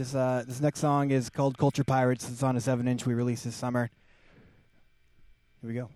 This uh, this next song is called Culture Pirates. It's on a seven inch we released this summer. Here we go.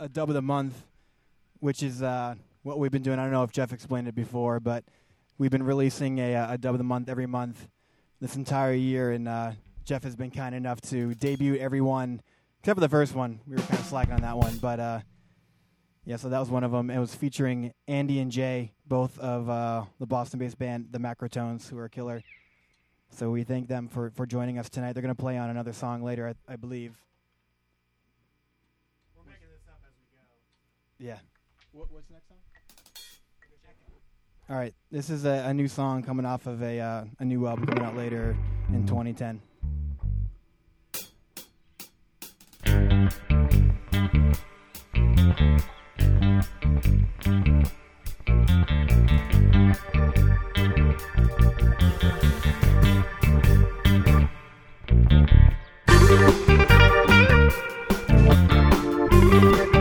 A dub of the month, which is uh, what we've been doing. I don't know if Jeff explained it before, but we've been releasing a, uh, a dub of the month every month this entire year, and uh, Jeff has been kind enough to debut everyone except for the first one. We were kind of slacking on that one, but uh, yeah, so that was one of them. It was featuring Andy and Jay, both of uh, the Boston-based band The Macrotones, who are killer. So we thank them for, for joining us tonight. They're going to play on another song later, I, I believe. We're making this up as we go. Yeah. What, what's the next song? All right, this is a, a new song coming off of a uh, a new album coming out later in 2010.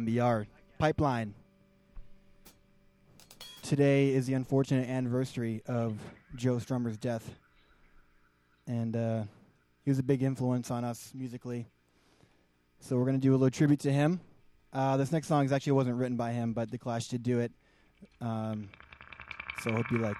WMBR Pipeline. Today is the unfortunate anniversary of Joe Strummer's death. And uh, he was a big influence on us musically. So we're going to do a little tribute to him. Uh, this next song is actually wasn't written by him, but The Clash did do it. Um, so I hope you like.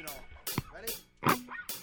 Original. Ready?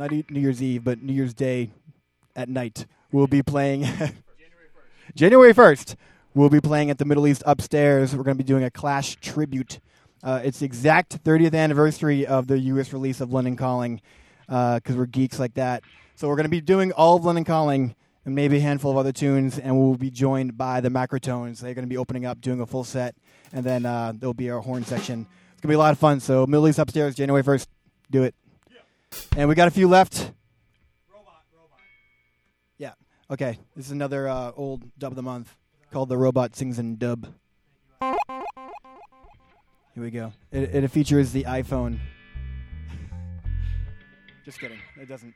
Not New Year's Eve, but New Year's Day at night, we'll be playing. January 1st, we'll be playing at the Middle East upstairs. We're going to be doing a Clash tribute. Uh, it's the exact 30th anniversary of the U.S. release of London Calling because we're geeks like that. So we're going to be doing all of London Calling and maybe a handful of other tunes, and we'll be joined by the Macrotones. They're going to be opening up, doing a full set, and then uh, there'll be our horn section. It's going to be a lot of fun. So Middle East upstairs, January 1st. Do it. And we got a few left. Yeah. Okay. This is another uh, old dub of the month called "The Robot Sings in Dub." Here we go. It, it features the iPhone. Just kidding. It doesn't.